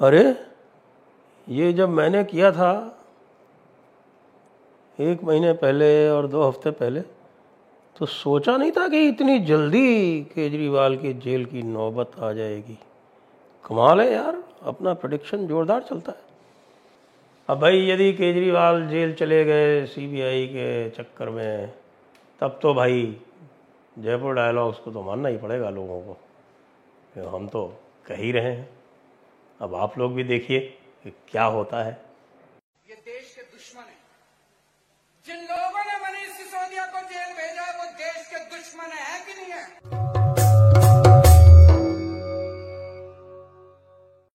अरे, ये जब मैंने किया था, एक महीने पहले और दो हफ़्ते पहले तो सोचा नहीं था कि इतनी जल्दी केजरीवाल की जेल की नौबत आ जाएगी। कमाल है यार, अपना प्रडिक्शन जोरदार चलता है। अब भाई, यदि केजरीवाल जेल चले गए सीबीआई के चक्कर में, तब तो भाई, जयपुर डायलॉग्स को तो मानना ही पड़ेगा लोगों को हम तो कह ही रहे हैं। अब आप लोग भी देखिए क्या होता है। ये देश के दुश्मन है। जिन लोगों ने मनीष सिसोदिया को जेल भेजा, वो देश के दुश्मन है कि नहीं है?